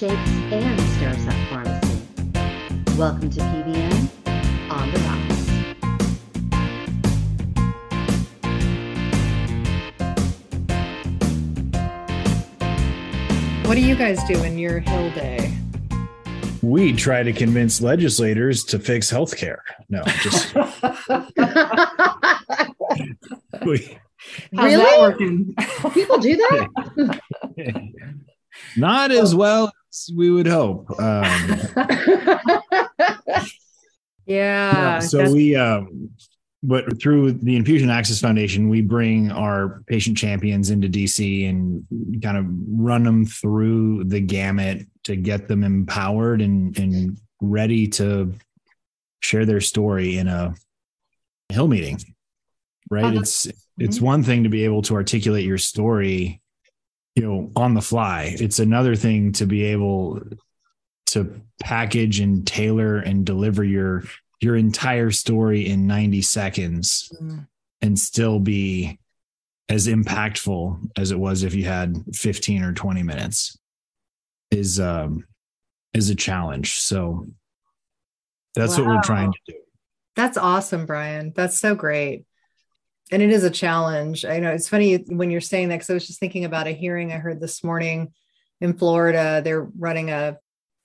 shakes, and stirs up pharmacy. Welcome to PBM on the Rocks. What do you guys do in your Hill Day? We try to convince legislators to fix healthcare. No, just we, How's Really? that working? People do that? not as well as we would hope. Um, yeah. so we um but through the infusion access foundation we bring our patient champions into dc and kind of run them through the gamut to get them empowered and and ready to share their story in a hill meeting right Uh-huh. it's it's one thing to be able to articulate your story you know on the fly it's another thing to be able to package and tailor and deliver your your entire story in 90 seconds Mm. and still be as impactful as it was if you had 15 or 20 minutes is um is a challenge so that's what we're trying to do That's awesome, Brian. That's so great. And it is a challenge. I know it's funny when you're saying that because I was just thinking about a hearing I heard this morning in Florida. They're running a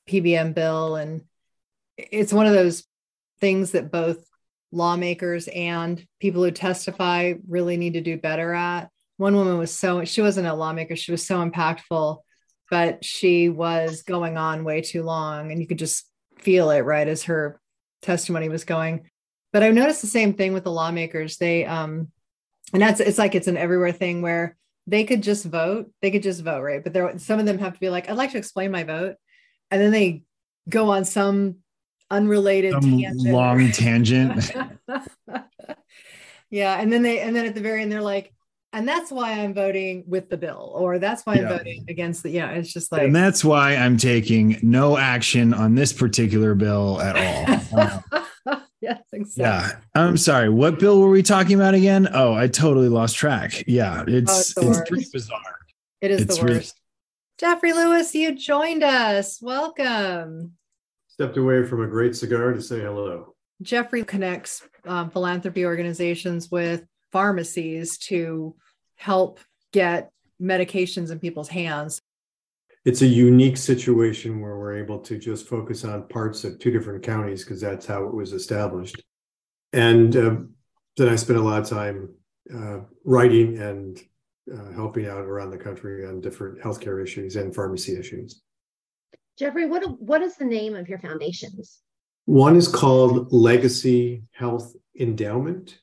PBM bill, and it's one of those things that both lawmakers and people who testify really need to do better at. One woman was so, she wasn't a lawmaker, she was so impactful, but she was going on way too long, and you could just feel it right as her testimony was going but I've noticed the same thing with the lawmakers. They um and that's it's like it's an everywhere thing where they could just vote, they could just vote, right? But there some of them have to be like, I'd like to explain my vote. And then they go on some unrelated some tangent. long tangent yeah. And then they and then at the very end, they're like, and that's why I'm voting with the bill, or that's why I'm Yeah. voting against the, yeah, it's just like and that's why i'm taking no action on this particular bill at all yes, exactly. Yeah. I'm sorry. What bill were we talking about again? Oh, I totally lost track. Yeah. It's Oh, it's it's, pretty bizarre. It is It's the really- worst. Jeffery Lewis, you joined us. Welcome. Stepped away from a great cigar to say hello. Jeffery connects um, philanthropy organizations with pharmacies to help get medications in people's hands. It's a unique situation where we're able to just focus on parts of two different counties because that's how it was established. And uh, then I spent a lot of time uh, writing and uh, helping out around the country on different healthcare issues and pharmacy issues. Jeffery, what what is the name of your foundations? One is called Legacy Health Endowment,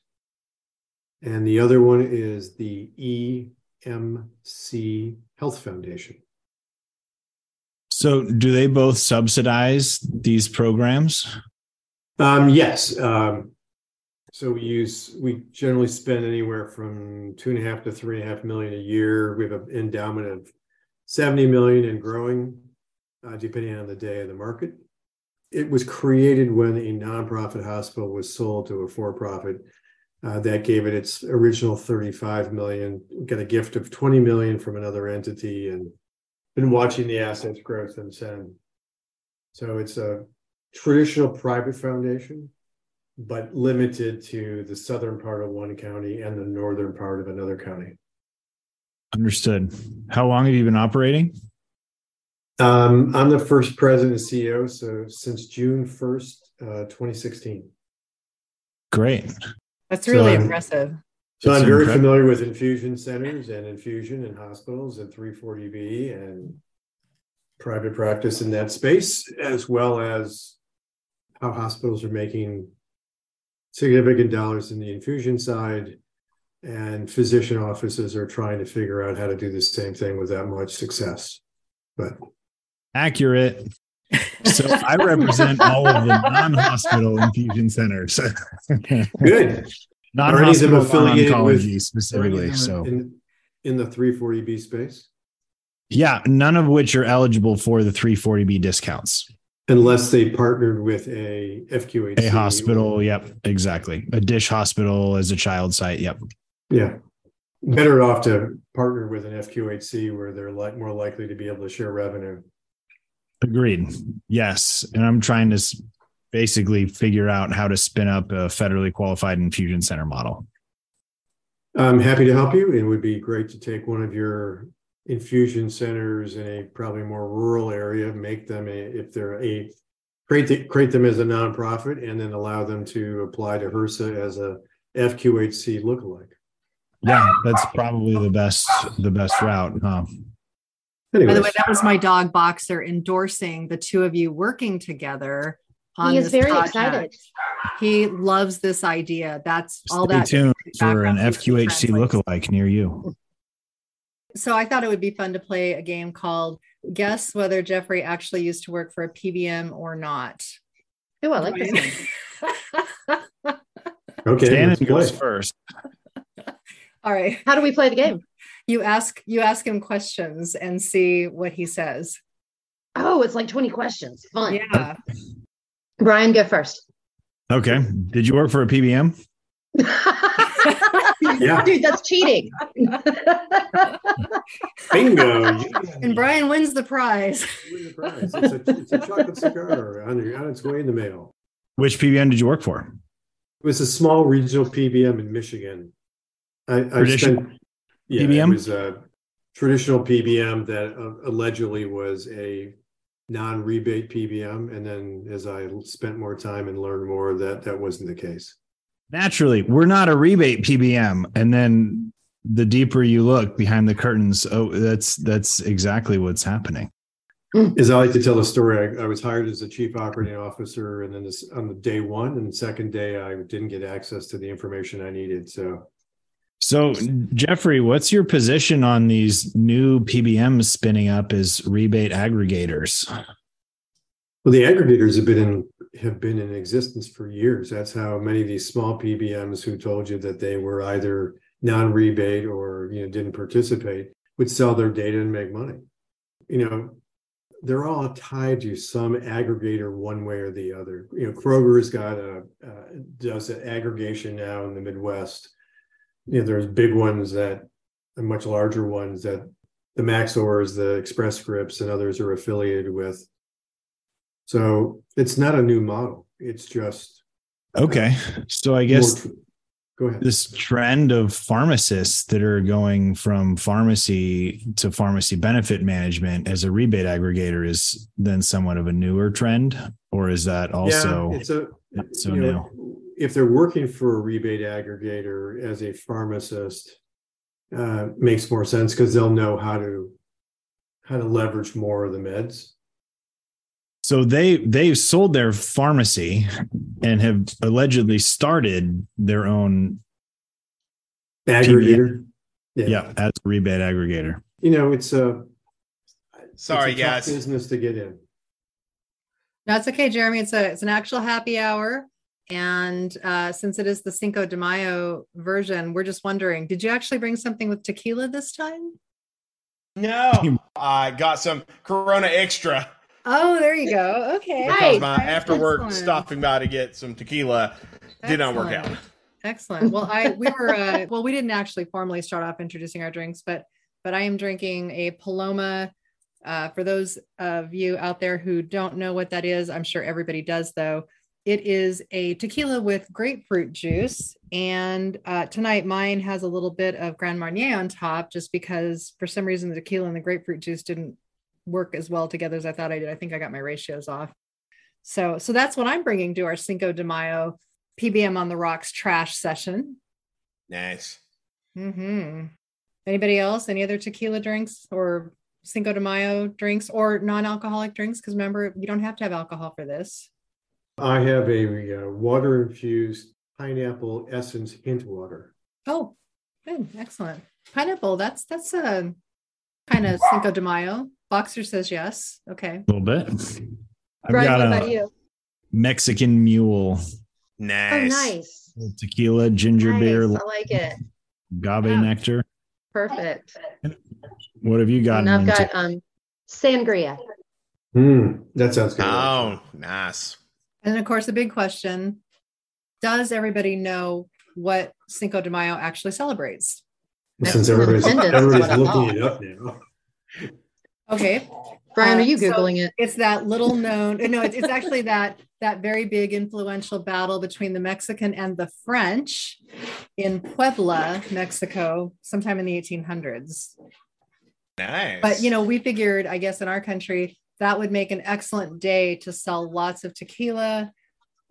and the other one is the EMC Health Foundation. So, do they both subsidize these programs? Um, yes. Um, so we use we generally spend anywhere from two and a half to three and a half million a year. We have an endowment of 70 million and growing, uh, depending on the day of the market. It was created when a nonprofit hospital was sold to a for-profit. Uh, that gave it its original 35 million. Got a gift of 20 million from another entity, and been watching the assets grow since then. So it's a traditional private foundation, but limited to the southern part of one county and the northern part of another county. Understood. How long have you been operating? Um, I'm the first president and CEO, so since June 1st, uh, 2016. Great. That's really I'm- impressive. So I'm very incredible. familiar with infusion centers and infusion in hospitals and 340B and private practice in that space, as well as how hospitals are making significant dollars in the infusion side. And physician offices are trying to figure out how to do the same thing with that much success. But Accurate. So, I represent all of the non hospital infusion centers, good. Non Are any of them hospital affiliated with- oncology specifically. So, in, in the 340B space, yeah, none of which are eligible for the 340B discounts. unless they partnered with a FQHC. A hospital. Yep. Exactly. A DSH hospital as a child site. Yep. Yeah. Better off to partner with an FQHC where they're like more likely to be able to share revenue. Agreed. Yes. And I'm trying to basically figure out how to spin up a federally qualified infusion center model. I'm happy to help you. It would be great to take one of your infusion centers in a probably more rural area, make them a, if they're a, create, the- create them as a nonprofit and then allow them to apply to HRSA as a FQHC lookalike. Yeah, that's probably the best the best route. Huh? By the way, that was my dog Boxer endorsing the two of you working together. On He is this very project. excited. He loves this idea. That's all Stay that. tuned for an FQHC translates. lookalike near you. So I thought it would be fun to play a game called Guess Whether Jeffery actually used to work for a PBM or not. Oh, I like this one. okay, Shannon goes play. first. All right. How do we play the game? You ask you ask him questions and see what he says. Oh, it's like 20 questions. Fun. Yeah. Brian, go first. Okay. Did you work for a PBM? Yeah. Dude, that's cheating. Bingo. And Brian wins the prize. Win the prize. It's a, it's a chocolate cigar on, on its way in the mail. Which PBM did you work for? It was a small regional PBM in Michigan. I, I Traditional spent, yeah, PBM? it was a traditional PBM that uh, allegedly was a non-rebate PBM. And then as I spent more time and learned more, that that wasn't the case. Naturally, we're not a rebate PBM. And then the deeper you look behind the curtains, oh, that's that's exactly what's happening. As I like to tell the story, I, I was hired as a chief operating officer, and then this, on the day one and the second day, I didn't get access to the information I needed. So So, Jeffery, what's your position on these new PBMs spinning up as rebate aggregators? Well, the aggregators have been in have been in existence for years. That's how many of these small PBMs who told you that they were either non-rebate or you know didn't participate would sell their data and make money. You know, they're all tied to some aggregator one way or the other. You know, Kroger's got a uh, does an aggregation now in the Midwest. You know, there's big ones that are much larger ones that the Maxors, the Express Scripts, and others are affiliated with. So it's not a new model. It's just Okay. So, I guess more go ahead. this trend of pharmacists that are going from pharmacy to pharmacy benefit management as a rebate aggregator is then somewhat of a newer trend, or is that also yeah, it's a so you know, if they're working for a rebate aggregator as a pharmacist, uh, makes more sense because they'll know how to how to leverage more of the meds. So they they've sold their pharmacy and have allegedly started their own Aggregator. yeah, as a rebate aggregator. You know, it's a Sorry, it's a tough guys. Business to get in. That's okay, Jeremy. It's a it's an actual happy hour. And uh, since it is the Cinco de Mayo version, we're just wondering, did you actually bring something with tequila this time? No, I got some Corona Extra Oh, there you go. Okay. because Nice. my after work Excellent. stopping by to get some tequila did not work out. Excellent. Excellent. Well, I we were uh, well, we didn't actually formally start off introducing our drinks, but but I am drinking a Paloma. Uh, for those of you out there who don't know what that is, I'm sure everybody does though. It is a tequila with grapefruit juice, and uh, tonight mine has a little bit of Grand Marnier on top, just because for some reason the tequila and the grapefruit juice didn't work as well together as I thought I did. I think I got my ratios off. So so that's what I'm bringing to our Cinco de Mayo PBM on the Rocks trash session. Nice. hmm Anybody else? Any other tequila drinks or Cinco de Mayo drinks or non-alcoholic drinks? Because remember, you don't have to have alcohol for this. I have a uh, water infused pineapple essence hint water. Oh, good, excellent. Pineapple. That's that's a kind of Cinco de Mayo. Boxer says yes. Okay. A little bit. I've Brian, got what a about you? Mexican mule Nice. Oh, nice. tequila, ginger Nice. beer, I like it. agave Yeah. nectar. Perfect. What have you got? And I've got um sangria. Hmm, that sounds good. Oh, nice. And of course, the big question: Does everybody know what Cinco de Mayo actually celebrates? Since everybody's everybody's looking it up now. Okay. Brian, are you um, so- Googling it? It's that little known, no, it's, it's actually that that very big influential battle between the Mexican and the French in Puebla, Mexico, sometime in the 1800s. Nice. But you know, we figured, I guess, in our country, that would make an excellent day to sell lots of tequila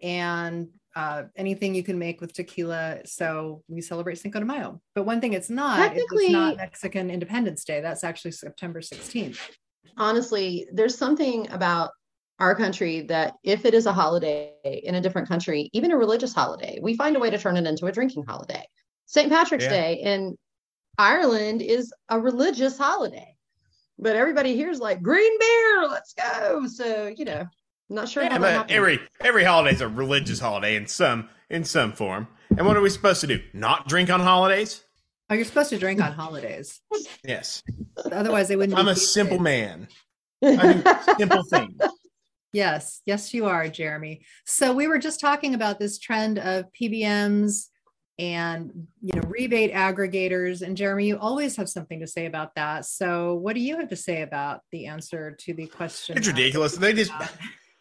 and uh, anything you can make with tequila. So we celebrate Cinco de Mayo. But one thing it's not, Technically- it's not Mexican Independence Day. That's actually September 16th. honestly, there's something about our country that if it is a holiday in a different country, even a religious holiday, we find a way to turn it into a drinking holiday. St. Patrick's Yeah. Day in Ireland is a religious holiday, but everybody here is like green beer, let's go. So, you know, I'm not sure Yeah, how but every every holiday is a religious holiday in some in some form. And what are we supposed to do? Not drink on holidays? Oh, you're supposed to drink on holidays. Yes. Otherwise, they wouldn't. I'm be a simple feasted. man. I do simple things. Yes, yes, you are, Jeremy. So we were just talking about this trend of PBMs and you know rebate aggregators. And Jeremy, you always have something to say about that. So what do you have to say about the answer to the question? It's ridiculous. They just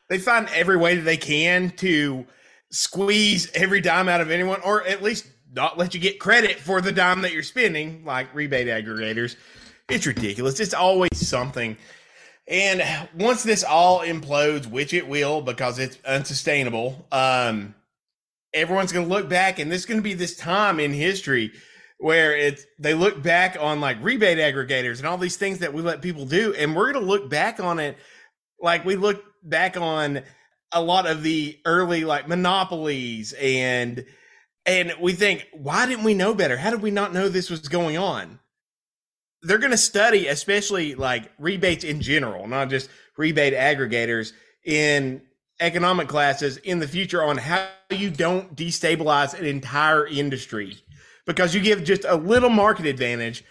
they find every way that they can to squeeze every dime out of anyone, or at least not let you get credit for the dime that you're spending, like rebate aggregators. It's ridiculous. It's always something. And once this all implodes, which it will because it's unsustainable, um, everyone's going to look back, and this is going to be this time in history where it's they look back on like rebate aggregators and all these things that we let people do, and we're going to look back on it like we look back on a lot of the early like monopolies and and we think why didn't we know better? How did we not know this was going on? They're going to study especially like rebates in general not just rebate aggregators in economic classes in the future on how you don't destabilize an entire industry because you give just a little market advantage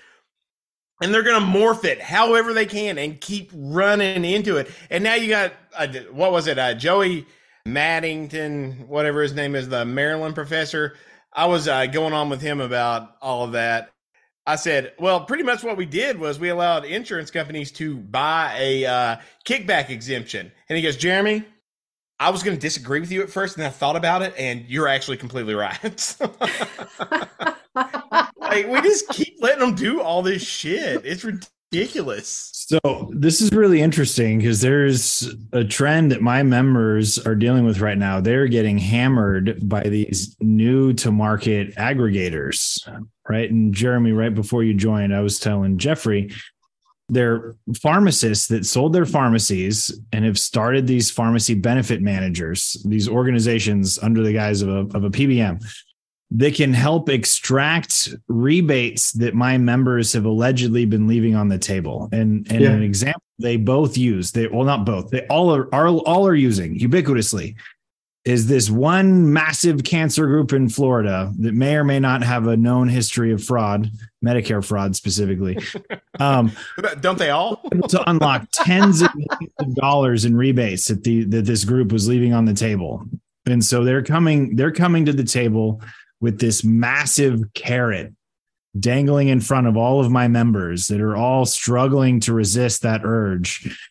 and they're going to morph it however they can and keep running into it. And now you got uh, what was it? Uh, Joey Mattingly, whatever his name is, the Maryland professor. I was uh, going on with him about all of that. I said, well, pretty much what we did was we allowed insurance companies to buy a uh, kickback exemption. And he goes, Jeremy, I was going to disagree with you at first, and I thought about it, and you're actually completely right. like we just keep letting them do all this shit. It's ridiculous. So this is really interesting because there's a trend that my members are dealing with right now. They're getting hammered by these new to market aggregators, right? And Jeremy, right before you joined, I was telling Jeffery, they're pharmacists that sold their pharmacies and have started these pharmacy benefit managers, these organizations under the guise of a, of a PBM that can help extract rebates that my members have allegedly been leaving on the table. And and Yeah. an example they both use, they well not both, they all are, are all are using ubiquitously is this one massive cancer group in Florida that may or may not have a known history of fraud, Medicare fraud specifically. Um, Don't they all? to unlock tens of millions of dollars in rebates that the that this group was leaving on the table. And so they're coming they're coming to the table with this massive carrot dangling in front of all of my members that are all struggling to resist that urge.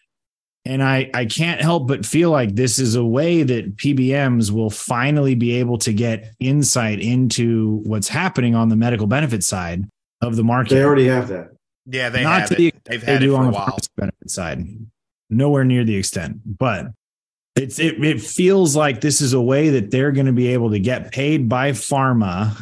And I I can't help but feel like this is a way that PBMs will finally be able to get insight into what's happening on the medical benefit side of the market They already have that. Yeah, they Not have to the it. They've they had it do for on a the while. pharmacy benefit side. Nowhere near the extent, but it's it, it feels like this is a way that they're going to be able to get paid by pharma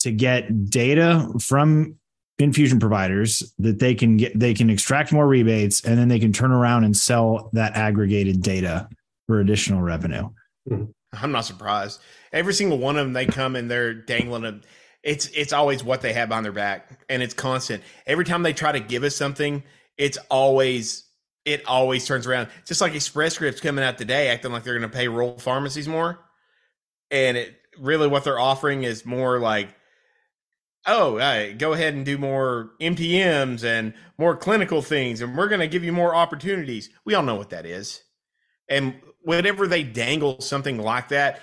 to get data from infusion providers that they can get they can extract more rebates and then they can turn around and sell that aggregated data for additional revenue. Hmm. I'm not surprised. Every single one of them, they come and they're dangling them. It's it's always what they have on their back, and it's constant. Every time they try to give us something, it's always it always turns around. Just like Express Scripts coming out today, acting like they're going to pay rural pharmacies more, and it really what they're offering is more like, oh, hey, go ahead and do more MTMs and more clinical things, and we're going to give you more opportunities. We all know what that is. And whenever they dangle something like that,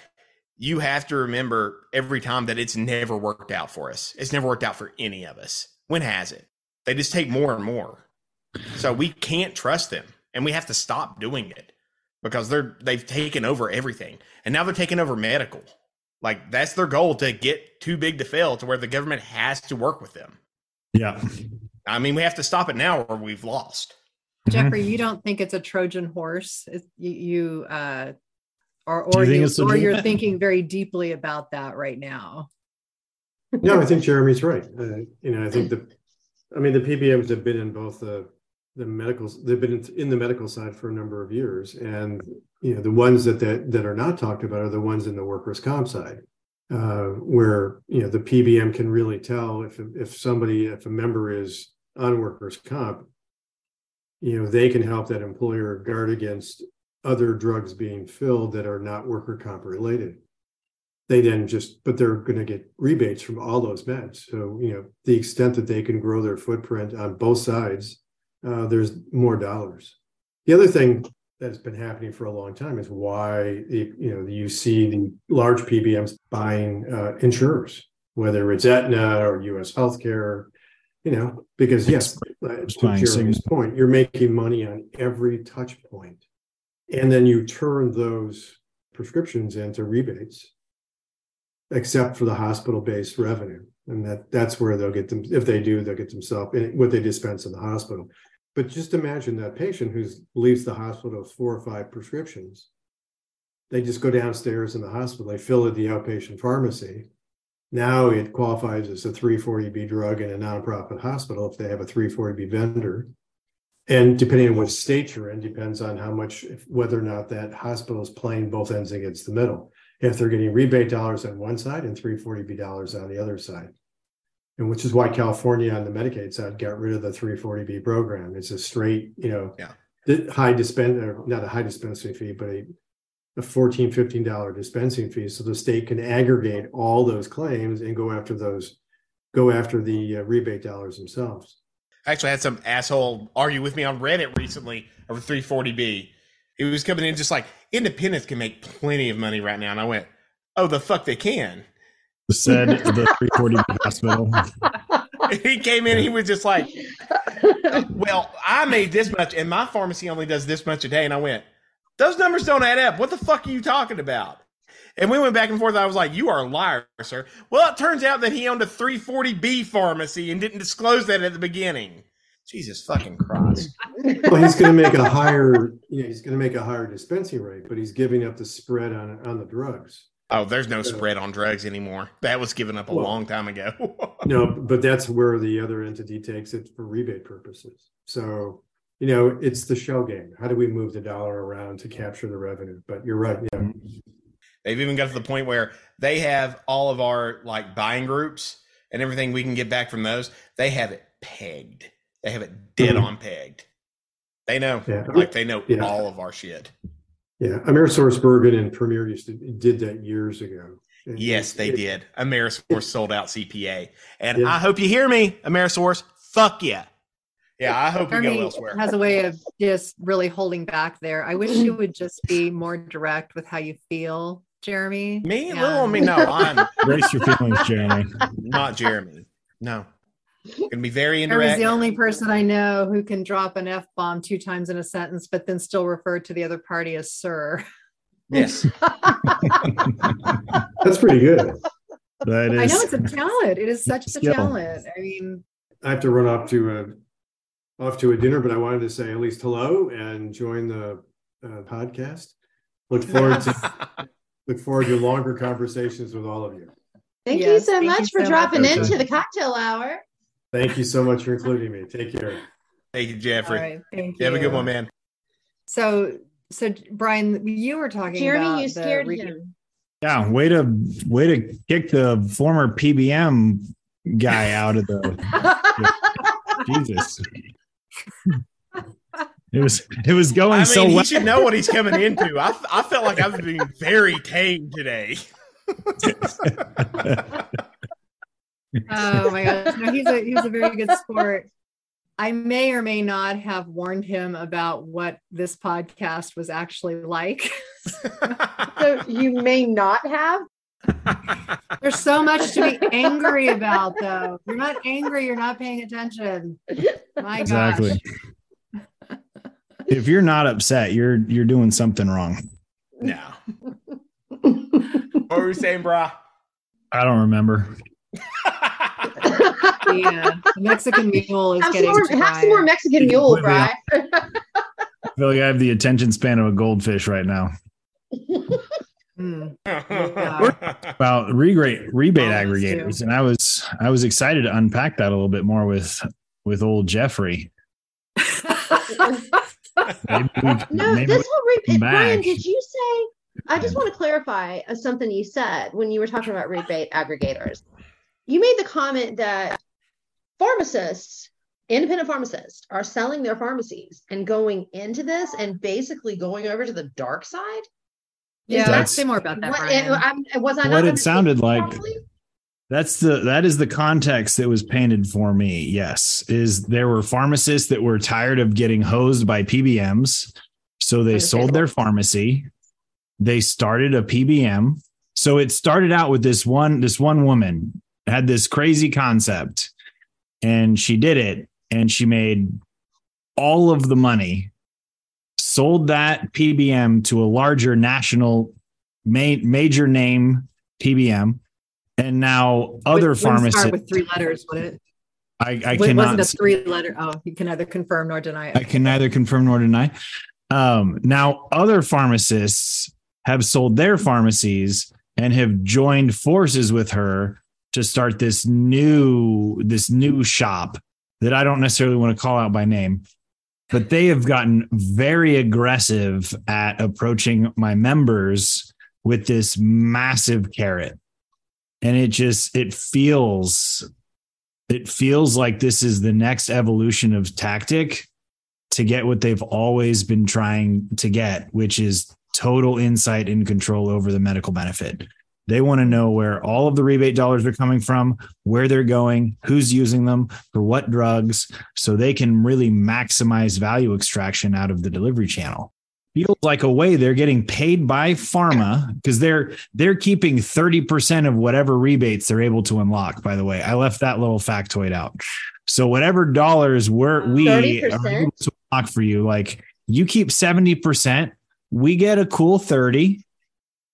you have to remember every time that it's never worked out for us. It's never worked out for any of us. When has it? They just take more and more. So we can't trust them. and we have to stop doing it because they're they've taken over everything, and now they're taking over medical. Like that's their goal to get too big to fail, to where the government has to work with them. Yeah. I mean, we have to stop it now, or we've lost. Jeffery, you don't think it's a Trojan horse? It's, you, you uh, or or you think you, or you're thinking very deeply about that right now. No, I think Jeremy's right. Uh, you know, I think the, I mean, the PBMs have been in both the the medical, they've been in, the medical side for a number of years, and you know, the ones that that that are not talked about are the ones in the workers' comp side, uh, where you know the PBM can really tell if if somebody if a member is on workers' comp, you know, they can help that employer guard against other drugs being filled that are not worker comp related. They then just but they're going to get rebates from all those meds. So you know the extent that they can grow their footprint on both sides uh, there's more dollars the other thing that's been happening for a long time is why the, you know you see the large pbms buying uh, insurers whether it's Aetna or us healthcare you know because yes uh, to Jeremy's point you're making money on every touch point and then you turn those prescriptions into rebates except for the hospital-based revenue. And that that's where they'll get them, if they do, they'll get themselves what they dispense in the hospital. But just imagine that patient who leaves the hospital with four or five prescriptions. They just go downstairs in the hospital, they fill it at the outpatient pharmacy. Now it qualifies as a 340B drug in a nonprofit hospital if they have a 340B vendor. And depending on which state you're in, depends on how much, whether or not that hospital is playing both ends against the middle if they're getting rebate dollars on one side and 340B dollars on the other side. And which is why California on the Medicaid side got rid of the 340B program. It's a straight, you know, Yeah. high dispense, not a high dispensing fee, but a, a 14, 15 dollar dispensing fee. So the state can aggregate all those claims and go after those, go after the uh, rebate dollars themselves. I actually had some asshole argue with me on Reddit recently over 340B. He was coming in just like independents can make plenty of money right now, and I went, "Oh, the fuck they can." Said the 340 hospital. he came in, he was just like, "Well, I made this much, and my pharmacy only does this much a day," and I went, "Those numbers don't add up. What the fuck are you talking about?" And we went back and forth. I was like, "You are a liar, sir." Well, it turns out that he owned a 340B pharmacy and didn't disclose that at the beginning. Jesus fucking Christ. Well, he's going to make a higher, you know, he's going to make a higher dispensing rate, but he's giving up the spread on, on the drugs. Oh, there's no spread on drugs anymore. That was given up a Well- long time ago. No, but that's where the other entity takes it for rebate purposes. So, you know, it's the shell game. How do we move the dollar around to capture the revenue? But you're right. Yeah. They've even got to the point where they have all of our like buying groups and everything we can get back from those. They have it pegged. They have it dead Mhm. on pegged. They know, Yeah. like they know Yeah. all of our shit. Yeah. Amerisource Bergen and Premier used to did that years ago. And Yes, they it- did. Amerisource sold out CPA, and Yeah. I hope you hear me, Amerisource. Fuck yeah, yeah. I hope you go elsewhere. has a way of just really holding back there. I wish you would just be more direct with how you feel, Jeremy. me, And- little me. No, I'm Brace your feelings, Jeremy. not Jeremy. No, gonna be very Jeremy's indirect. the only person I know who can drop an F bomb two times in a sentence, but then still refer to the other party as sir. yes, That's pretty good. That I know it's a talent. It is such a Skill. talent. I mean, I have to run off to a off to a dinner, but I wanted to say at least hello and join the uh, podcast. Look forward to look forward to longer conversations with all of you. Thank you so thank much you for so dropping much. into the cocktail hour. Thank you so much for including me. Take care. Thank you, Jeffery. right, thank You you. have a good one, man. So, so Brian, you were talking Jeremy, about you scared re- him. Yeah, way to way to kick the former PBM guy out of the Jesus. It was it was going I mean, so he should know what he's coming into. I, I felt like I was being very tame today. Oh my gosh, no, he's a he's a very good sport. I may or may not have warned him about what this podcast was actually like. So you may not have. There's so much to be angry about, though. You're not angry, you're not paying attention. My gosh. exactly. if you're not upset, you're you're doing something wrong. No. what were you saying, brah? I don't remember. Yeah, the Mexican mule is have, some getting more, have some more tired. Mexican mule, Completely Brian. I feel like I have the attention span of a goldfish right now. Mm. About rebate rebate Oh, that's aggregators, and I was I was excited to unpack that a little bit more with with old Jeffery. Maybe we- No, maybe this whole rebate. Brian, did you say? I just want to clarify uh, something you said when you were talking about rebate aggregators. You made the comment that pharmacists, independent pharmacists, are selling their pharmacies and going into this and basically going over to the dark side. Yeah, let's say more about that. What, Brian. and I'm- was I What not it sounded like- properly? That's the that is the context that was painted for me. Yes, is there were pharmacists that were tired of getting hosed by PBMs, so they sold their pharmacy. They started a PBM. So it started out with this one this one woman had this crazy concept and she did it and she made all of the money sold that PBM to a larger national ma- major name PBM and now other Wouldn't pharmacists start with three letters, would it? I, I It wasn't a three letter. Oh, you can neither confirm nor deny it. I can neither confirm nor deny. Um, now, other pharmacists have sold their pharmacies and have joined forces with her to start this new this new shop that I don't necessarily want to call out by name, but they have gotten very aggressive at approaching my members with this massive carrot. And it just it feels it feels like this is the next evolution of tactic to get what they've always been trying to get, which is total insight and control over the medical benefit. They want to know where all of the rebate dollars are coming from, where they're going, who's using them, for what drugs, so they can really maximize value extraction out of the delivery channel. Feels like a way they're getting paid by pharma because they're they're keeping 30% of whatever rebates they're able to unlock. By the way, I left that little factoid out. So whatever dollars we're we are 30%? able to unlock for you, like you keep 70%, we get a cool 30.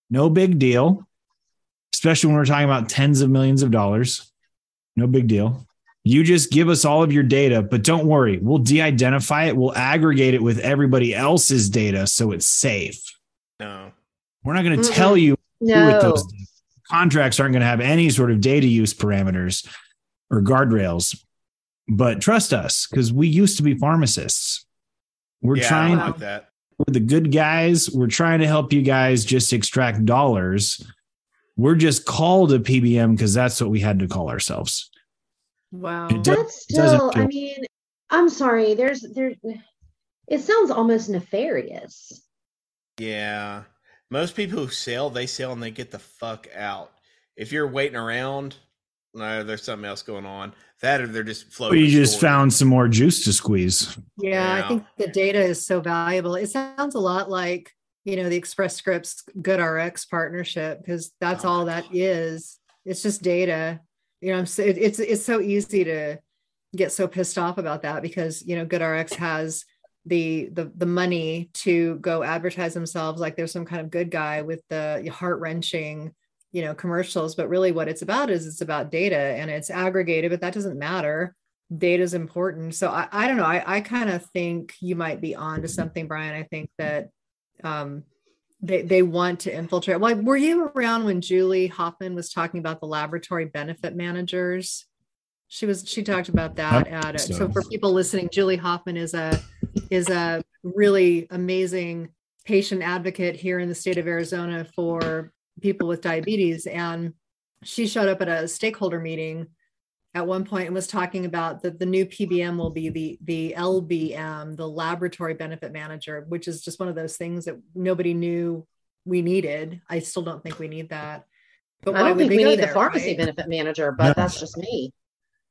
No big deal. Especially when we're talking about tens of millions of dollars. No big deal. You just give us all of your data, but don't worry, we'll de identify it. We'll aggregate it with everybody else's data so it's safe. no. We're not going to tell you who No. those contracts aren't going to have any sort of data use parameters or guardrails. But trust us, because we used to be pharmacists. We're yeah, trying, don't like that. we're the good guys. We're trying to help you guys just extract dollars. We're just called a PBM because that's what we had to call ourselves. Wow. It does- That's doesn't still, I mean, I'm sorry, there's there it sounds almost nefarious. Yeah. Most people who sell, they sell and they get the fuck out. If you're waiting around, no, there's something else going on. That or they're just floating. We the just story. found some more juice to squeeze. Yeah, Yeah. I think the data is so valuable. It sounds a lot like, you know, the Express Scripts Good RX partnership because that's Oh all that God. is. It's just data. You know, so, it- it's it's so easy to get so pissed off about that because, you know, Good RX has the the the money to go advertise themselves like there's some kind of good guy with the heart-wrenching you know commercials but really what it's about is it's about data and it's aggregated but that doesn't matter data is important so i, I don't know i, I kind of think you might be on to something brian i think that um they, they want to infiltrate like were you around when julie hoffman was talking about the laboratory benefit managers she was she talked about that at it. so so. for people listening julie hoffman is a is a really amazing patient advocate here in the state of arizona for people with diabetes and she showed up at a stakeholder meeting at one point and was talking about that the new PBM will be the the LBM, the laboratory benefit manager, which is just one of those things that nobody knew we needed. I still don't think we need that. But I don't would think we go need the pharmacy right? benefit manager, but No. that's just me.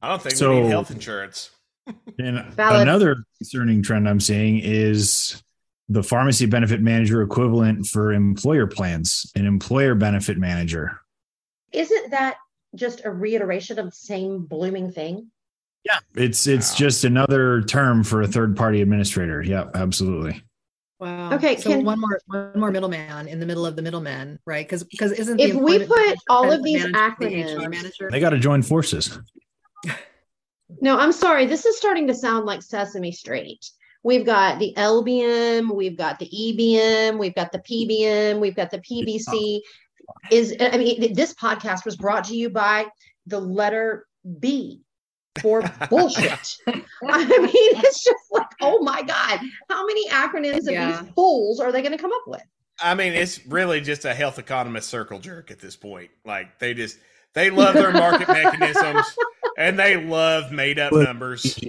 I don't think we So- need health insurance. And Valid. another concerning trend I'm seeing is the pharmacy benefit manager equivalent for employer plans, an employer benefit manager. Isn't that just a reiteration of the same blooming thing? Yeah, it's it's Wow. just another term for a third party administrator. Yeah, absolutely. Wow. Okay, So can- one more one more middleman in the middle of the middlemen, right? Because because isn't the If we put all of these manager the HR manager? They got to join forces. No, I'm sorry. This is starting to sound like Sesame Street. We've got the LBM, we've got the EBM, we've got the PBM, we've got the PBC. Is I mean, this podcast was brought to you by the letter B for bullshit. I mean, it's just like, oh my God, how many acronyms of these fools are they going to come up with? I mean, it's really just a health economist circle jerk at this point. Like they just they love their market mechanisms and they love made up numbers. For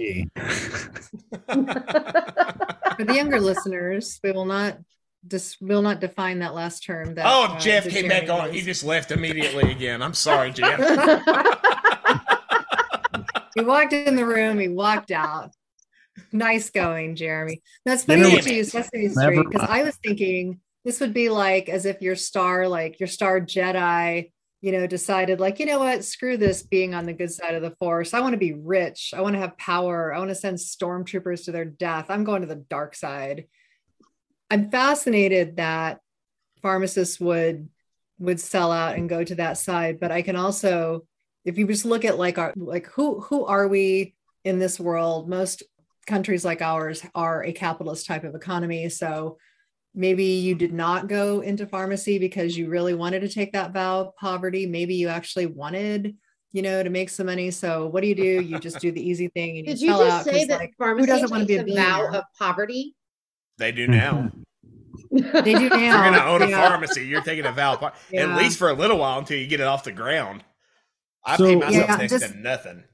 the younger listeners, we will not dis- will not define that last term. That Oh, uh, Jeff that came Jeremy back on. He just left immediately again. I'm sorry, Jeff. He walked in the room. He walked out. Nice going, Jeremy. That's funny mind. that you use Sesame Never Street because. I was thinking this would be like as if your star, like your star Jedi, you know, decided like, you know what, screw this being on the good side of the Force. I want to be rich. I want to have power. I want to send stormtroopers to their death. I'm going to the dark side. I'm fascinated that pharmacists would would sell out and go to that side, but I can also if you just look at like our like who who are we in this world? Most countries like ours are a capitalist type of economy. So maybe you did not go into pharmacy because you really wanted to take that vow of poverty. Maybe you actually wanted you know to make some money. So what do you do? You just do the easy thing and you Did you sell out just say that like, pharmacy doesn't wanna be a a vow of poverty? They do now. Mm-hmm. they do now. you're gonna own a yeah. pharmacy, you're taking a vow. Yeah. At least for a little while until you get it off the ground. I So- pay myself Yeah, next just- to nothing.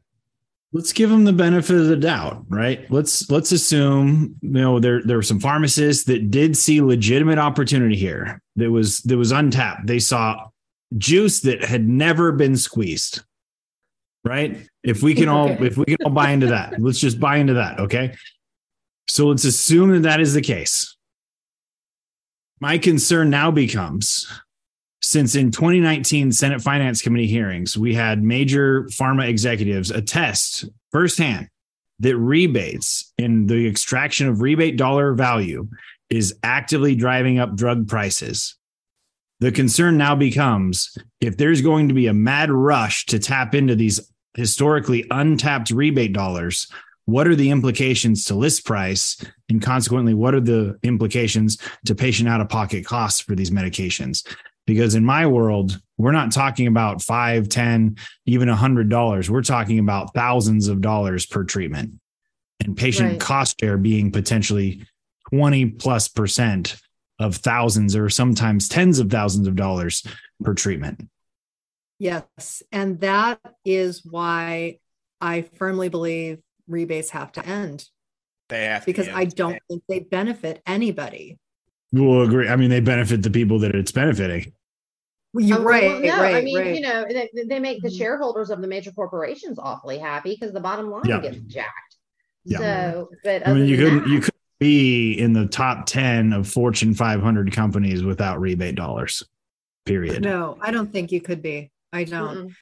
let's give them the benefit of the doubt, right? Let's let's assume you know there there were some pharmacists that did see legitimate opportunity here. That was that was untapped. They saw juice that had never been squeezed. Right? If we can all if we can all buy into that. Let's just buy into that, okay? So let's assume that that is the case. My concern now becomes since in 2019 Senate Finance Committee hearings, we had major pharma executives attest firsthand that rebates and the extraction of rebate dollar value is actively driving up drug prices. The concern now becomes if there's going to be a mad rush to tap into these historically untapped rebate dollars, what are the implications to list price? And consequently, what are the implications to patient out of pocket costs for these medications? because in my world we're not talking about five, ten, even a hundred dollars we're talking about thousands of dollars per treatment and patient Right. cost share being potentially 20 plus percent of thousands or sometimes tens of thousands of dollars per treatment Yes. And that is why I firmly believe rebates have to end They have to because end. I don't think they benefit anybody. we'll agree i mean they benefit the people that it's benefiting Well, You're Oh, right. well, no, right. I mean, right. you know, they, they make the Mhm. shareholders of the major corporations awfully happy because the bottom line Yeah. gets jacked. Yeah. So, but i mean you couldn't that- you couldn't be in the top 10 of fortune 500 companies without rebate dollars period no, I don't think you could be. I don't. Mm-mm.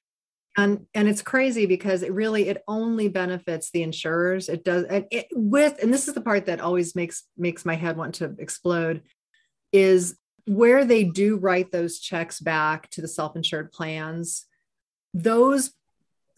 And and it's crazy because it really it only benefits the insurers. It does and it with and this is the part that always makes makes my head want to explode is where they do write those checks back to the self-insured plans those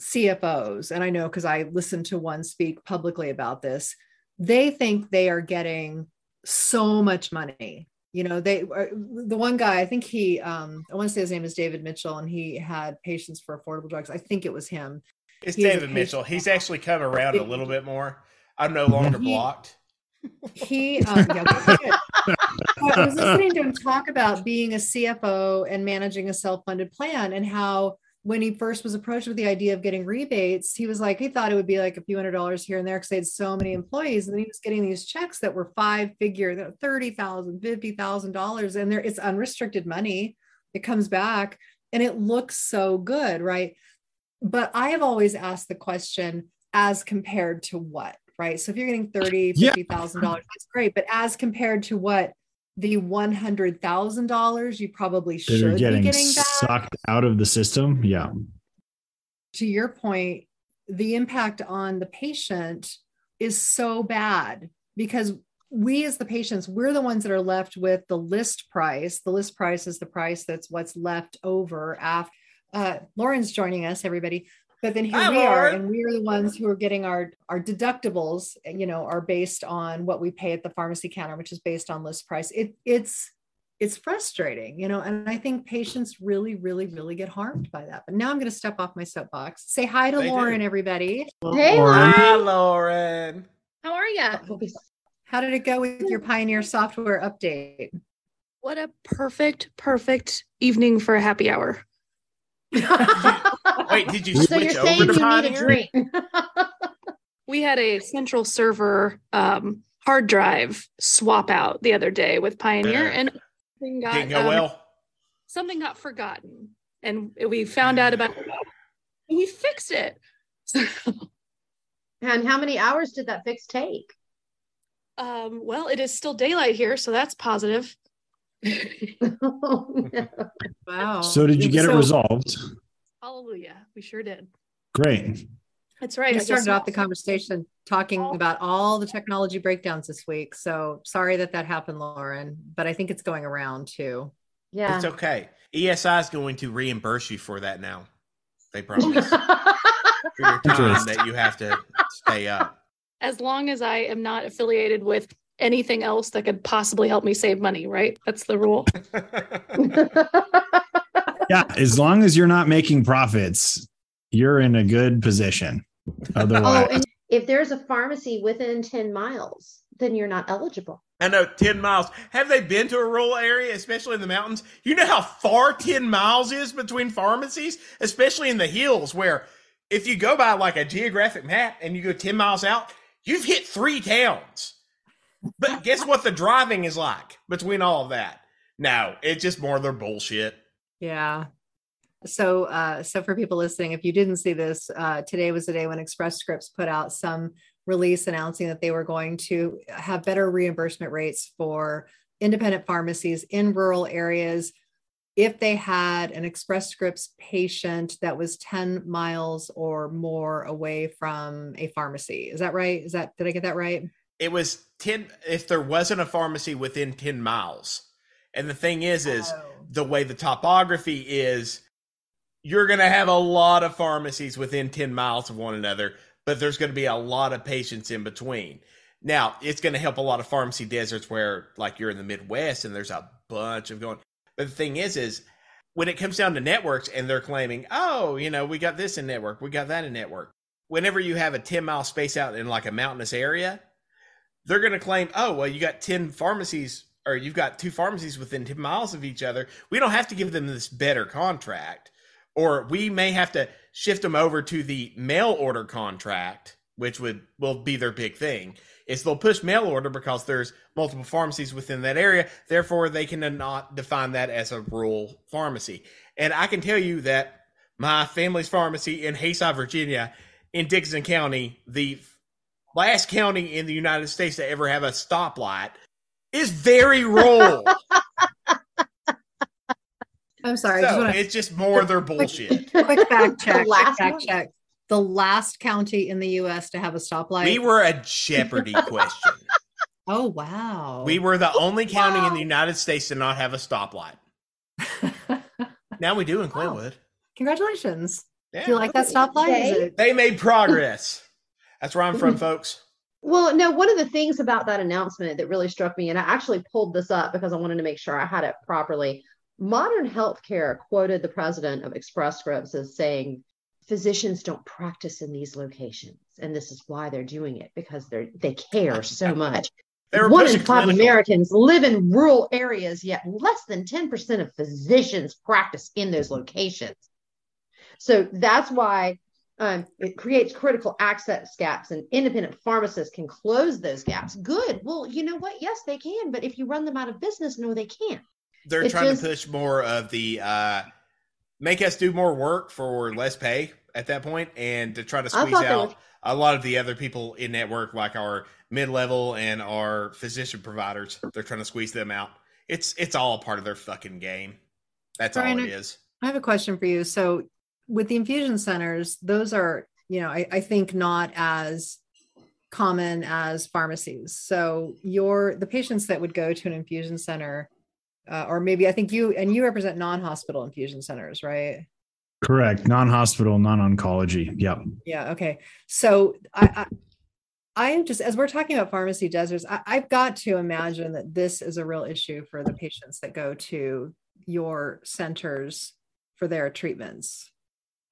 cfos and i know because i listened to one speak publicly about this they think they are getting so much money you know they uh, the one guy i think he um i want to say his name is david mitchell and he had patients for affordable drugs i think it was him It's David Mitchell. He's actually come around a little bit more. I'm no longer He- blocked. he um, yeah, but he- but i was listening to him talk about being a cfo and managing a self-funded plan and how when he first was approached with the idea of getting rebates he was like he thought it would be like a few hundred dollars here and there because they had so many employees. And then he was getting these checks that were five figure that thirty thousand fifty thousand dollars and there it's unrestricted money. It comes back and it looks so good right? But i have always asked the question as compared to what right? So if you're getting 30 Yeah. 50 thousand dollars that's great. But as compared to what the one hundred thousand dollars you probably should are be getting getting back. sucked out of the system? Yeah. To your point the impact on the patient is so bad because we as the patients we're the ones that are left with the list price. The list price is the price that's what's left over after uh, lauren's joining us everybody but then here Hi, we are Lauren. and we are the ones who are getting our our deductibles you know are based on what we pay at the pharmacy counter which is based on list price it it's it's frustrating you know and i think patients really really really get harmed by that but now i'm going to step off my soapbox say hi to They do. lauren everybody Hey, Lauren. Hi, Lauren. How are ya? how did it go with your pioneer software update What a perfect, perfect evening for a happy hour. Wait, did you so switch you're over to you need a Pioneer? drink. We had a central server um, hard drive swap out the other day with Pioneer, Uh, and something got, Didn't go um, well. something got forgotten, and we found out about it. We fixed it. And how many hours did that fix take? um, well, it is still daylight here, so that's positive. Oh, no. wow So did you get it resolved? Hallelujah, we sure did. Great. That's right. I I started off the conversation talking about all the technology breakdowns this week. So sorry that that happened, Lauren, but I think it's going around too. yeah. It's okay. ESI is going to reimburse you for that now. They promise. for your time that you have to stay up. as long as I am not affiliated with anything else that could possibly help me save money, right? That's the rule. Yeah, as long as you're not making profits, you're in a good position. oh, Otherwise, and if there's a pharmacy within 10 miles, then you're not eligible. I know 10 miles. Have they been to a rural area, especially in the mountains? You know how far 10 miles is between pharmacies, especially in the hills, where if you go by like a geographic map and you go 10 miles out, you've hit three towns. But guess what the driving is like between all of that? No, it's just more of their bullshit. Yeah. So, uh, so for people listening, if you didn't see this, uh, today was the day when Express Scripts put out some release announcing that they were going to have better reimbursement rates for independent pharmacies in rural areas if they had an Express Scripts patient that was 10 miles or more away from a pharmacy. Is that right? Is that, did I get that right? It was 10 if there wasn't a pharmacy within 10 miles. And the thing is is Oh. the way the topography is, you're going to have a lot of pharmacies within 10 miles of one another, but there's going to be a lot of patients in between. Now, it's going to help a lot of pharmacy deserts where, like, you're in the Midwest and there's a bunch of going. But the thing is, is when it comes down to networks and they're claiming, oh, you know, we got this in network, we got that in network. Whenever you have a 10 mile space out in like a mountainous area, they're going to claim, oh, well, you got 10 pharmacies or you've got two pharmacies within 10 miles of each other. We don't have to give them this better contract. Or we may have to shift them over to the mail order contract, which would will be their big thing. Is they'll push mail order because there's multiple pharmacies within that area, therefore they can not define that as a rural pharmacy. And I can tell you that my family's pharmacy in Haysi, Virginia, in Dickenson County, the last county in the United States to ever have a stoplight, is very rural. I'm sorry. I just so want to it's just more their bullshit. quick fact check. quick last fact check. The last county in the U.S. to have a stoplight. We were a Jeopardy question. oh wow. We were the only county in the United States to not have a stoplight. Now we do in Clintwood. Congratulations. Yeah. Do you like that stoplight? Okay. it They made progress. That's where I'm from, folks. Well, no, one of the things about that announcement that really struck me, and I actually pulled this up because I wanted to make sure I had it properly. Modern Healthcare quoted the president of Express Scripts as saying, physicians don't practice in these locations. And this is why they're doing it because they're they care so much. One in five clinical. Americans live in rural areas, yet less than 10% of physicians practice in those locations. So that's why um, it creates critical access gaps, and independent pharmacists can close those gaps. Good. Well, you know what? Yes, they can. But if you run them out of business, no, they can't. They're It trying just- to push more of the uh, make us do more work for less pay at that point, and to try to squeeze out were- a lot of the other people in network, like our mid level and our physician providers. They're trying to squeeze them out. It's it's all a part of their fucking game. That's Brian, all it is. I have a question for you. So with the infusion centers, those are you know, I, I think not as common as pharmacies. So your the patients that would go to an infusion center, uh, or maybe I think you and you represent non-hospital infusion centers, right? Correct. Non-hospital, non-oncology. Yep. Yeah. Okay. So I, I, I just as we're talking about pharmacy deserts, I, I've got to imagine that this is a real issue for the patients that go to your centers for their treatments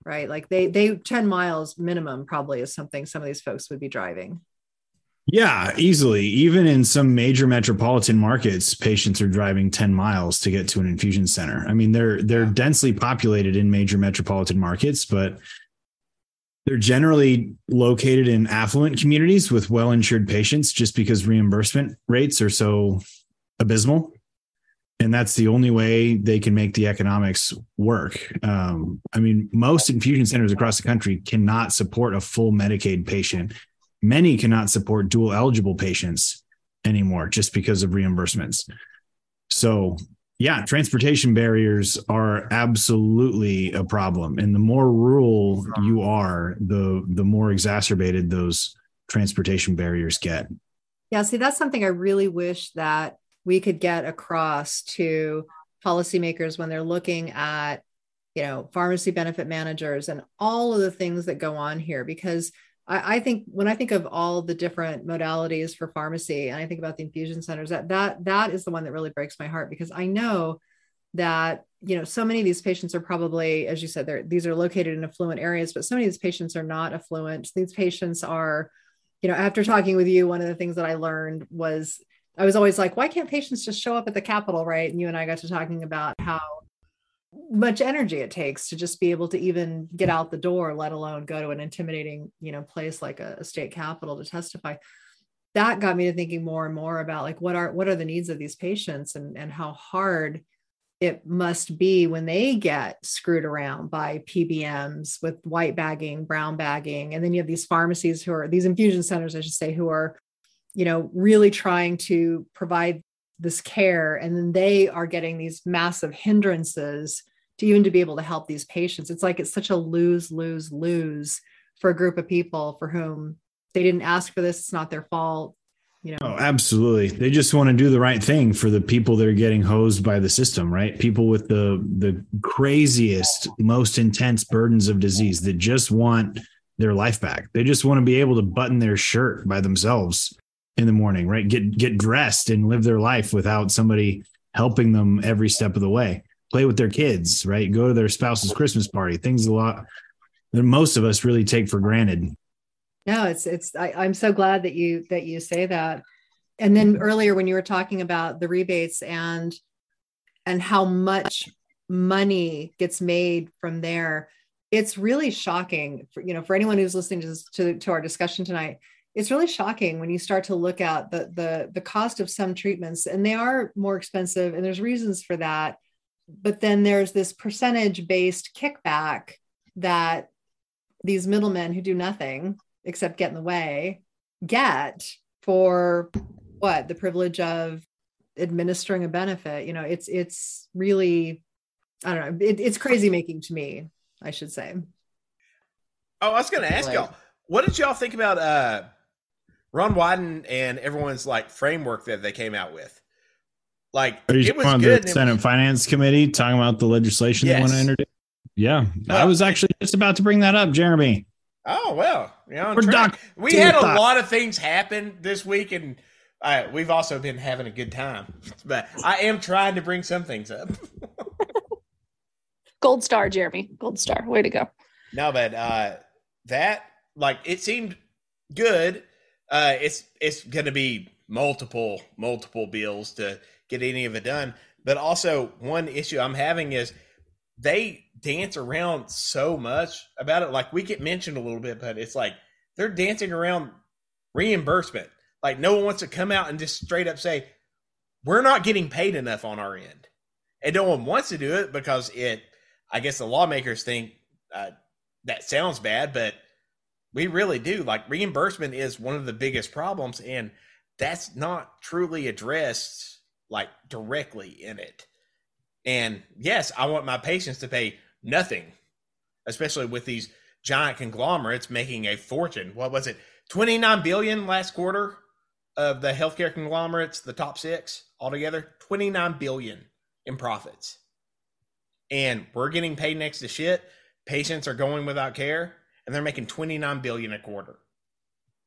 right like they they 10 miles minimum probably is something some of these folks would be driving yeah, easily. Even in some major metropolitan markets, patients are driving 10 miles to get to an infusion center. I mean, they're they're densely populated in major metropolitan markets, but they're generally located in affluent communities with well-insured patients just because reimbursement rates are so abysmal. And that's the only way they can make the economics work. Um, I mean, most infusion centers across the country cannot support a full Medicaid patient many cannot support dual eligible patients anymore just because of reimbursements. So, yeah, transportation barriers are absolutely a problem. And the more rural you are, the the more exacerbated those transportation barriers get. Yeah, see, that's something I really wish that we could get across to policymakers when they're looking at, you know, pharmacy benefit managers and all of the things that go on here because I, I, think when I think of all the different modalities for pharmacy, and I think about the infusion centers, that that that is the one that really breaks my heart because I know that you know so many of these patients are probably, as you said, they're these are located in affluent areas, but so many of these patients are not affluent. These patients are, you know, after talking with you, one of the things that I learned was I was always like, why can't patients just show up at the Capitol, right? And you and I got to talking about how much energy it takes to just be able to even get out the door let alone go to an intimidating you know place like a, a, state capitol to testify that got me to thinking more and more about like what are what are the needs of these patients and and how hard it must be when they get screwed around by PBMs with white bagging, brown bagging, and then you have these pharmacies who are these infusion centers, I should say, who are, you know, really trying to provide this care. And then they are getting these massive hindrances to even to be able to help these patients. It's like it's such a lose lose lose for a group of people for whom they didn't ask for this. It's not their fault you know? Oh absolutely. They just want to do the right thing for the people that are getting hosed by the system right? People with the the craziest most intense burdens of disease that just want their life back. They just want to be able to button their shirt by themselves in the morning, right? Get get dressed and live their life without somebody helping them every step of the way. Play with their kids, right? Go to their spouse's Christmas party. Things a lot that most of us really take for granted. No, it's it's I, I'm so glad that you that you say that. And then earlier when you were talking about the rebates and and how much money gets made from there, it's really shocking for you know for anyone who's listening to this, to, to our discussion tonight it's really shocking when you start to look at the the the cost of some treatments and they are more expensive and there's reasons for that. But then there's this percentage based kickback that these middlemen who do nothing except get in the way get for what? The privilege of administering a benefit. You know it's it's really i don't know it, it's crazy making to me i should say. Oh i was gonna ask y'all what did y'all think about uh Ron Wyden and everyone's like framework that they came out with. Like it was on good. The Senate was, Finance Committee talking about the legislation yes. they want to introduce. Yeah, well, I was actually just about to bring that up, Jeremy. Oh well, you know, we had a lot of things happen this week, and uh, we've also been having a good time. But I am trying to bring some things up. Gold star, Jeremy. Gold star. Way to go. No, but uh, that like it seemed good uh, it's it's going to be multiple multiple bills to get any of it done. But also, one issue I'm having is they dance around so much about it. Like we get mentioned a little bit, but it's like they're dancing around reimbursement. Like no one wants to come out and just straight up say, "We're not getting paid enough on our end," and no one wants to do it because it. I guess the lawmakers think uh, that sounds bad, but we really do. Like reimbursement is one of the biggest problems, and that's not truly addressed like directly in it. And yes, I want my patients to pay nothing, especially with these giant conglomerates making a fortune. What was it? 29 billion last quarter of the healthcare conglomerates, the top six altogether, 29 billion in profits. And we're getting paid next to shit. Patients are going without care and they're making 29 billion a quarter.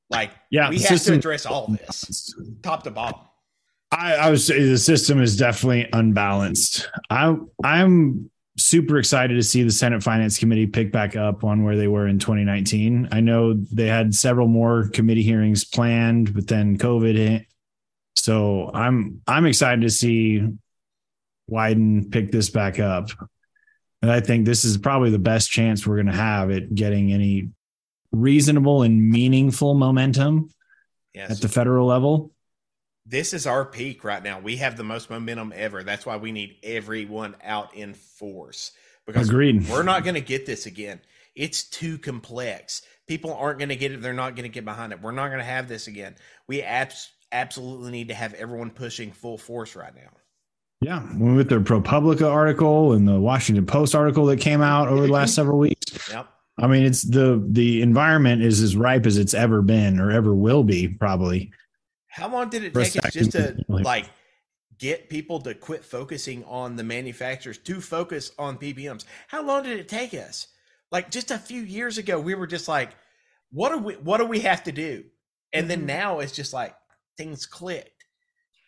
Like, Yeah, we have to address all this top to bottom. I, I would say the system is definitely unbalanced. I I'm super excited to see the Senate Finance Committee pick back up on where they were in 2019. I know they had several more committee hearings planned, but then COVID hit. So I'm I'm excited to see Wyden pick this back up. And I think this is probably the best chance we're going to have at getting any reasonable and meaningful momentum Yes. at the federal level. this is our peak right now. We have the most momentum ever. That's why we need everyone out in force because Agreed. we're not going to get this again. It's too complex. People aren't going to get it. They're not going to get behind it. We're not going to have this again. We abs- absolutely need to have everyone pushing full force right now. Yeah, with the ProPublica article and the Washington Post article that came out over the last several weeks. Yep. I mean, it's the the environment is as ripe as it's ever been or ever will be, probably. How long did it take us just to like get people to quit focusing on the manufacturers to focus on PBMs? How long did it take us? Like just a few years ago, we were just like, what do we what do we have to do? And then Mhm. now it's just like things clicked.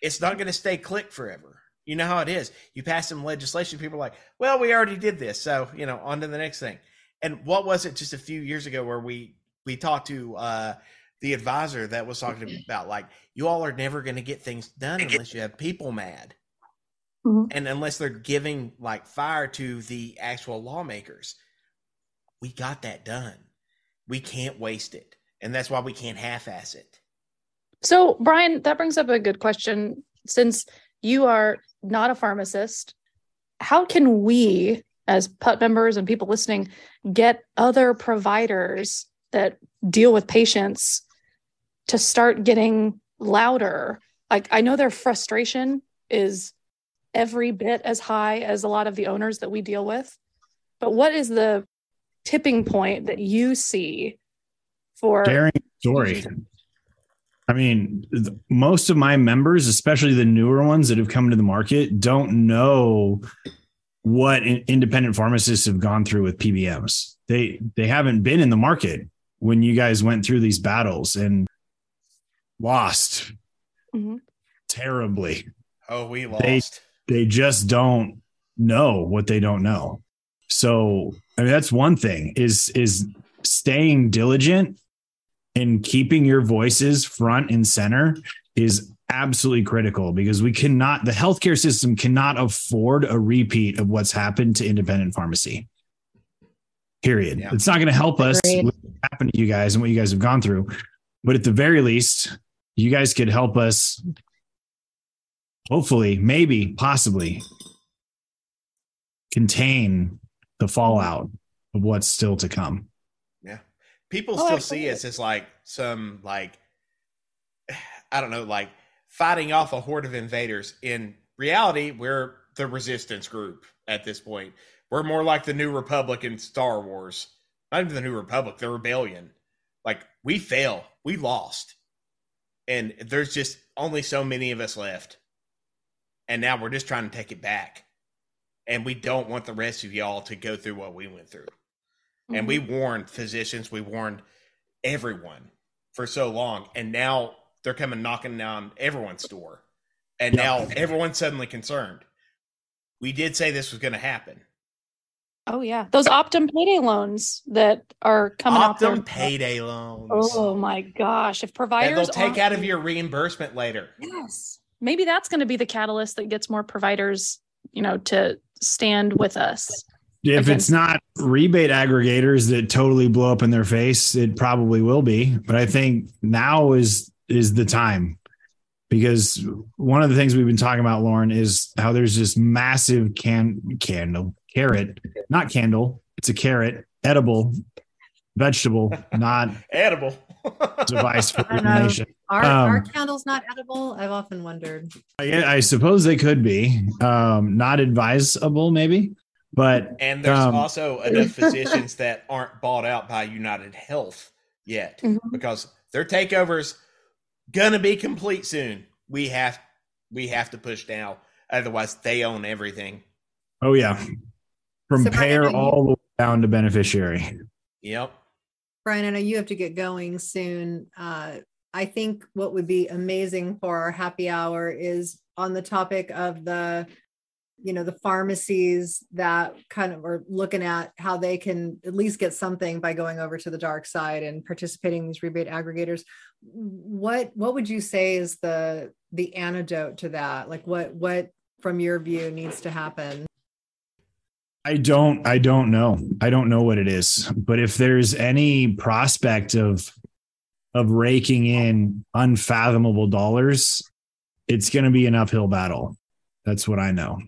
It's not going to stay clicked forever. You know how it is. You pass some legislation, people are like, well, we already did this, so you know, on to the next thing. And what was it just a few years ago where we we talked to uh the advisor that was talking about like you all are never going to get things done unless you have people mad Mhm. and unless they're giving like fire to the actual lawmakers we got that done we can't waste it and that's why we can't half-ass it So, Brian, that brings up a good question. Since you are not a pharmacist, how can we, as PUTT members and people listening, get other providers that deal with patients to start getting louder? Like, I know their frustration is every bit as high as a lot of the owners that we deal with. But what is the tipping point that you see for Daring story. I mean, th- most of my members, especially the newer ones that have come to the market, don't know what in- independent pharmacists have gone through with PBMs. They they haven't been in the market when you guys went through these battles and lost Mhm. terribly. oh we They- lost they just don't know what they don't know. So I mean that's one thing is is staying diligent and keeping your voices front and center is absolutely critical because we cannot the healthcare system cannot afford a repeat of what's happened to independent pharmacy. Period. Yeah. It's not going to help us Agreed. what happened to you guys and what you guys have gone through. But at the very least, you guys could help us hopefully, maybe, possibly contain the fallout of what's still to come. People Oh, still see us as like some like I don't know, like fighting off a horde of invaders. In reality, we're the resistance group at this point. We're more like the New Republic in Star Wars. Not even the New Republic, the rebellion. Like we fail. We lost. And there's just only so many of us left. And now we're just trying to take it back. And we don't want the rest of y'all to go through what we went through. And we mm-hmm. warned physicians, we warned everyone for so long. And now they're coming knocking down everyone's door. And Yeah. now everyone's suddenly concerned. We did say this was going to happen. Oh yeah, those Optum payday loans that are coming out. Optum payday loans. Oh my gosh! If providers they'll take aren't- out of your reimbursement later. yes, maybe that's going to be the catalyst that gets more providers, you know, to stand with us. If Again. it's not rebate aggregators that totally blow up in their face, it probably will be. But I think now is is the time because one of the things we've been talking about, Lauren, is how there's this massive can candle carrot, not candle. It's a carrot, edible vegetable, not Edible. device for I know. elimination. Are, Um, are candles not edible? I've often wondered. I, I suppose they could be um, not advisable, maybe. But And there's Um, also enough physicians that aren't bought out by United Health yet Mhm. because their takeovers gonna be complete soon. We have we have to push now, otherwise they own everything. oh yeah, from So, Brian, payer are all the way down to beneficiary. Yep. Brian, I know you have to get going soon. Uh, I think what would be amazing for our happy hour is on the topic of the, you know, the pharmacies that kind of are looking at how they can at least get something by going over to the dark side and participating in these rebate aggregators. What what would you say is the the antidote to that? Like what what from your view needs to happen? I don't I don't know. I don't know what it is. But if there's any prospect of of raking in unfathomable dollars, it's going to be an uphill battle. That's what I know.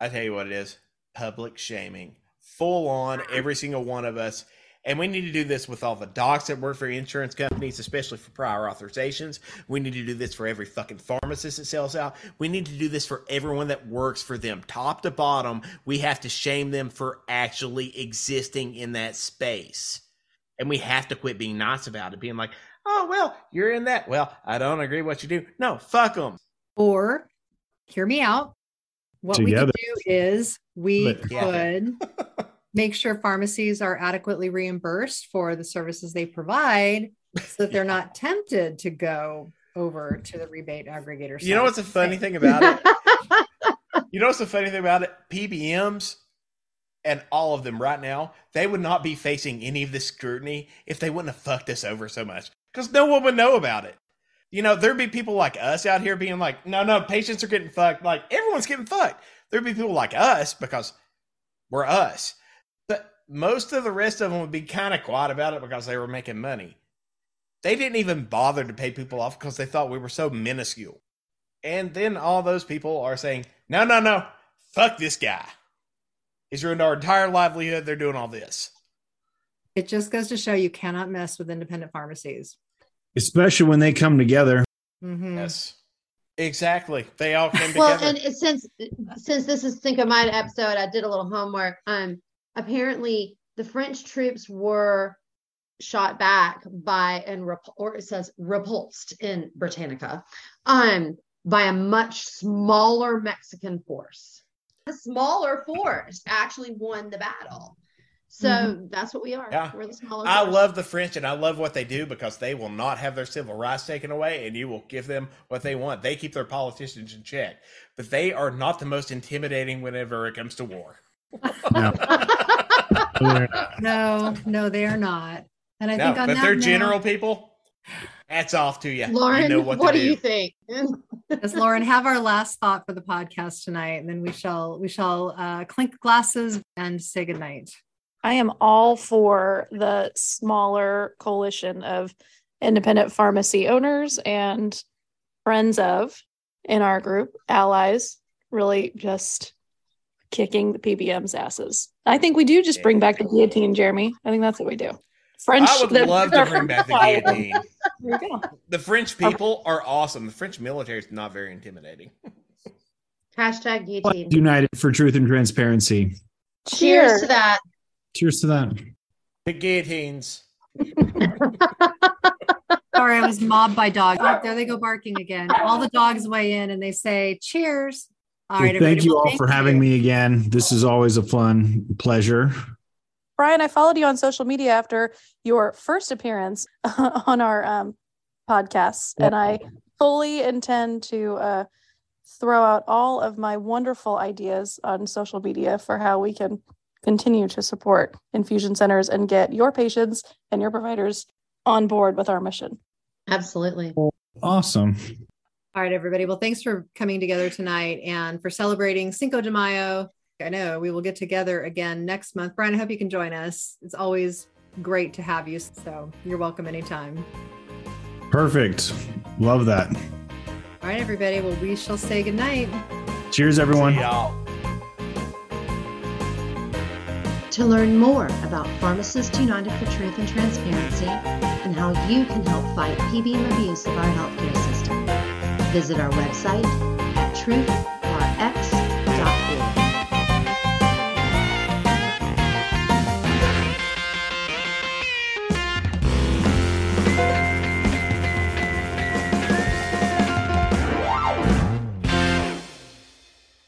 I tell you what it is public shaming, full on, every single one of us. And we need to do this with all the docs that work for insurance companies, especially for prior authorizations. We need to do this for every fucking pharmacist that sells out. We need to do this for everyone that works for them, top to bottom. We have to shame them for actually existing in that space. And we have to quit being nice about it, being like, oh, well, you're in that. Well, I don't agree what you do. No, fuck them. Or hear me out. What we could do is we But- Yeah. could make sure pharmacies are adequately reimbursed for the services they provide so that they're not tempted to go over to the rebate aggregator. You know what's the funny thing about it? You know what's the funny thing about it? PBMs and all of them right now, they would not be facing any of this scrutiny if they wouldn't have fucked us over so much. Because no one would know about it. You know, there'd be people like us out here being like, no, no, patients are getting fucked. Like everyone's getting fucked. There'd be people like us because we're us. But most of the rest of them would be kind of quiet about it because they were making money. They didn't even bother to pay people off because they thought we were so minuscule. And then all those people are saying, no, no, no, fuck this guy. He's ruined our entire livelihood. They're doing all this. It just goes to show you cannot mess with independent pharmacies. Especially when they come together. Mhm. Yes. Exactly. They all came together. well, and since since this is Cinco Mayo episode, I did a little homework. Um, apparently the French troops were shot back by and rep- or it says repulsed in Britannica, um, by a much smaller Mexican force. A smaller force actually won the battle. So that's what we are. Yeah. We're the smaller. I force. love the French and I love what they do because they will not have their civil rights taken away and you will give them what they want. They keep their politicians in check, but they are not the most intimidating whenever it comes to war. No. No, no, they are not. And I no, think on but that they're note- general people. Hats off to you. Lauren, you know what, what, to do you think? Yes, Lauren, have our last thought for the podcast tonight, and then we shall we shall uh, clink glasses and say goodnight. I am all for the smaller coalition of independent pharmacy owners and friends of in our group, allies, really just kicking the PBM's asses. I think we do just bring back the guillotine, Jeremy. I think that's what we do. French. I would the- love to bring back the guillotine. There you go. The French people are awesome. The French military is not very intimidating. Hashtag guillotine. United for truth and transparency. Cheers to that. Cheers to that. The guillotines. Sorry, I was mobbed by dogs. Oh, there they go barking again. All the dogs weigh in and they say, "Cheers." All Well, right, thank everybody. you Well, all thank for having you. me again. This is always a fun pleasure. Brian, I followed you on social media after your first appearance on our um, podcast, and I fully intend to uh, throw out all of my wonderful ideas on social media for how we can continue to support infusion centers and get your patients and your providers on board with our mission. Absolutely. Awesome. All right, everybody. Well, thanks for coming together tonight and for celebrating Cinco de Mayo. I know we will get together again next month. Brian, I hope you can join us. It's always great to have you. So you're welcome anytime. Perfect. Love that. All right, everybody. Well, we shall say goodnight. Cheers, everyone. See y'all. To learn more about Pharmacists United for Truth and Transparency and how you can help fight PBM abuse of our healthcare system, visit our website at truthrx